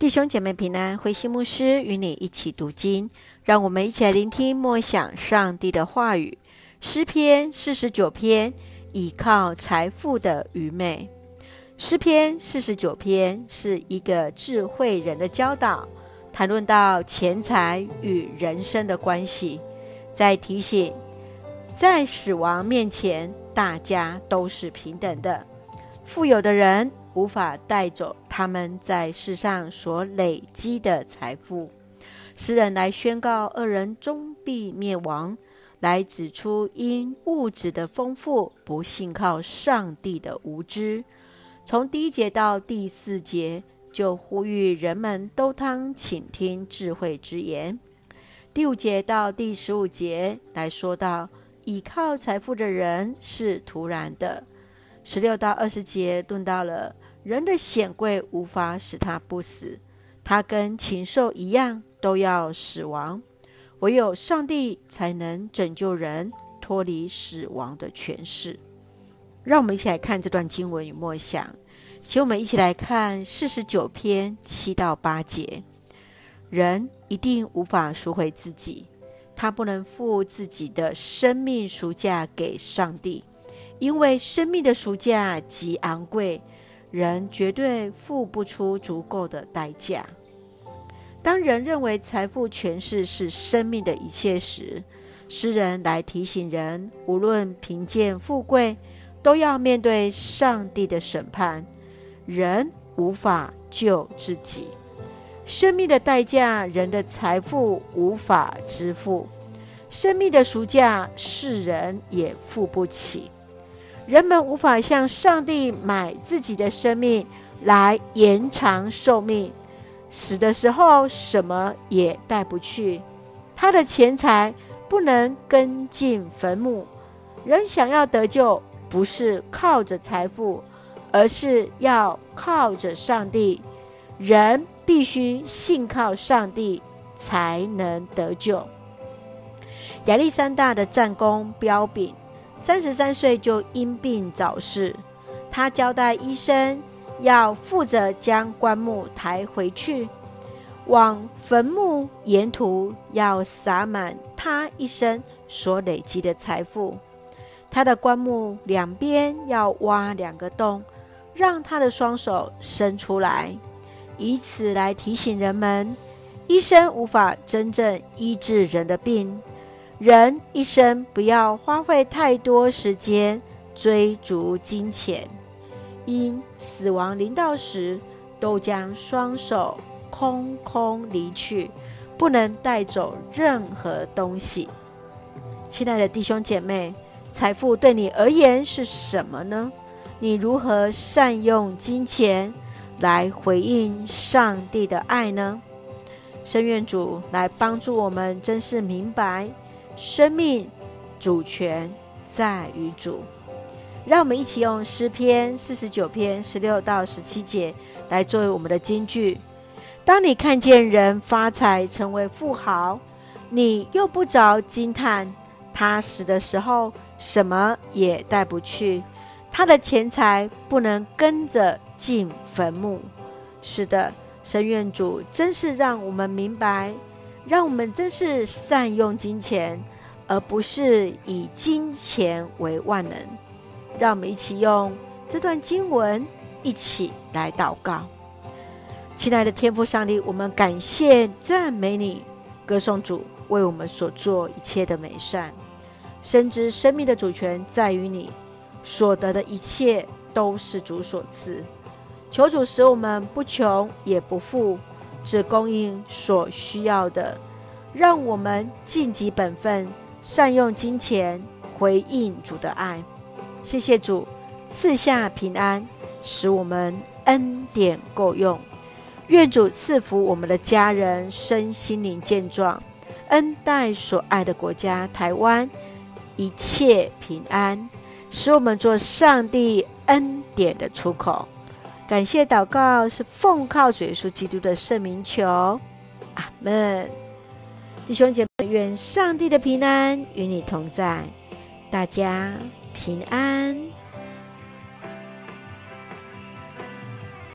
弟兄姐妹平安，慧馨牧师与你一起读经，让我们一起来聆听默想上帝的话语。诗篇四十九篇，倚靠财富的愚昧。诗篇四十九篇是一个智慧人的教导，谈论到钱财与人生的关系，在提醒，在死亡面前，大家都是平等的。富有的人无法带走他们在世上所累积的财富，诗人来宣告恶人终必灭亡，来指出因物质的丰富不信靠上帝的无知。从第一节到第四节，就呼吁人们都当倾听智慧之言。第五节到第十五节来说到，倚靠财富的人是徒然的。十六到二十节论到了。人的显贵无法使他不死，他跟禽兽一样都要死亡，唯有上帝才能拯救人脱离死亡的权势。让我们一起来看这段经文与默想，请我们一起来看四十九篇七到八节。人一定无法赎回自己，他不能付自己的生命赎价给上帝，因为生命的赎价极昂贵。人绝对付不出足够的代价。当人认为财富、权势是生命的一切时，诗人来提醒人：无论贫贱富贵，都要面对上帝的审判。人无法救自己，生命的代价，人的财富无法支付，生命的赎价，世人也付不起。人们无法向上帝买自己的生命来延长寿命，死的时候什么也带不去，他的钱财不能跟进坟墓。人想要得救，不是靠着财富，而是要靠着上帝。人必须信靠上帝，才能得救。亚历山大的战功彪炳。三十三岁就因病早逝，他交代医生要负责将棺木抬回去，往坟墓沿途要撒满他一生所累积的财富。他的棺木两边要挖两个洞，让他的双手伸出来，以此来提醒人们：医生无法真正医治人的病。人一生不要花费太多时间追逐金钱，因死亡临到时，都将双手空空离去，不能带走任何东西。亲爱的弟兄姐妹，财富对你而言是什么呢？你如何善用金钱来回应上帝的爱呢？深愿主来帮助我们，真是明白。生命主权在于主，让我们一起用诗篇四十九篇十六到十七节来作为我们的金句。当你看见人发财成为富豪，你又不着惊叹，他死的时候什么也带不去，他的钱财不能跟着进坟墓。是的，深愿主真是让我们明白。让我们真是善用金钱，而不是以金钱为万能。让我们一起用这段经文一起来祷告。亲爱的天父上帝，我们感谢赞美你，歌颂主为我们所做一切的美善。深知生命的主权在于你，所得的一切都是主所赐。求主使我们不穷也不富。是供应所需要的，让我们尽己本分，善用金钱回应主的爱。谢谢主赐下平安，使我们恩典够用。愿主赐福我们的家人身心灵健壮，恩待所爱的国家台湾一切平安，使我们做上帝恩典的出口。感谢祷告是奉靠主耶稣基督的圣名求，阿门。弟兄姐妹，愿上帝的平安与你同在，大家平安。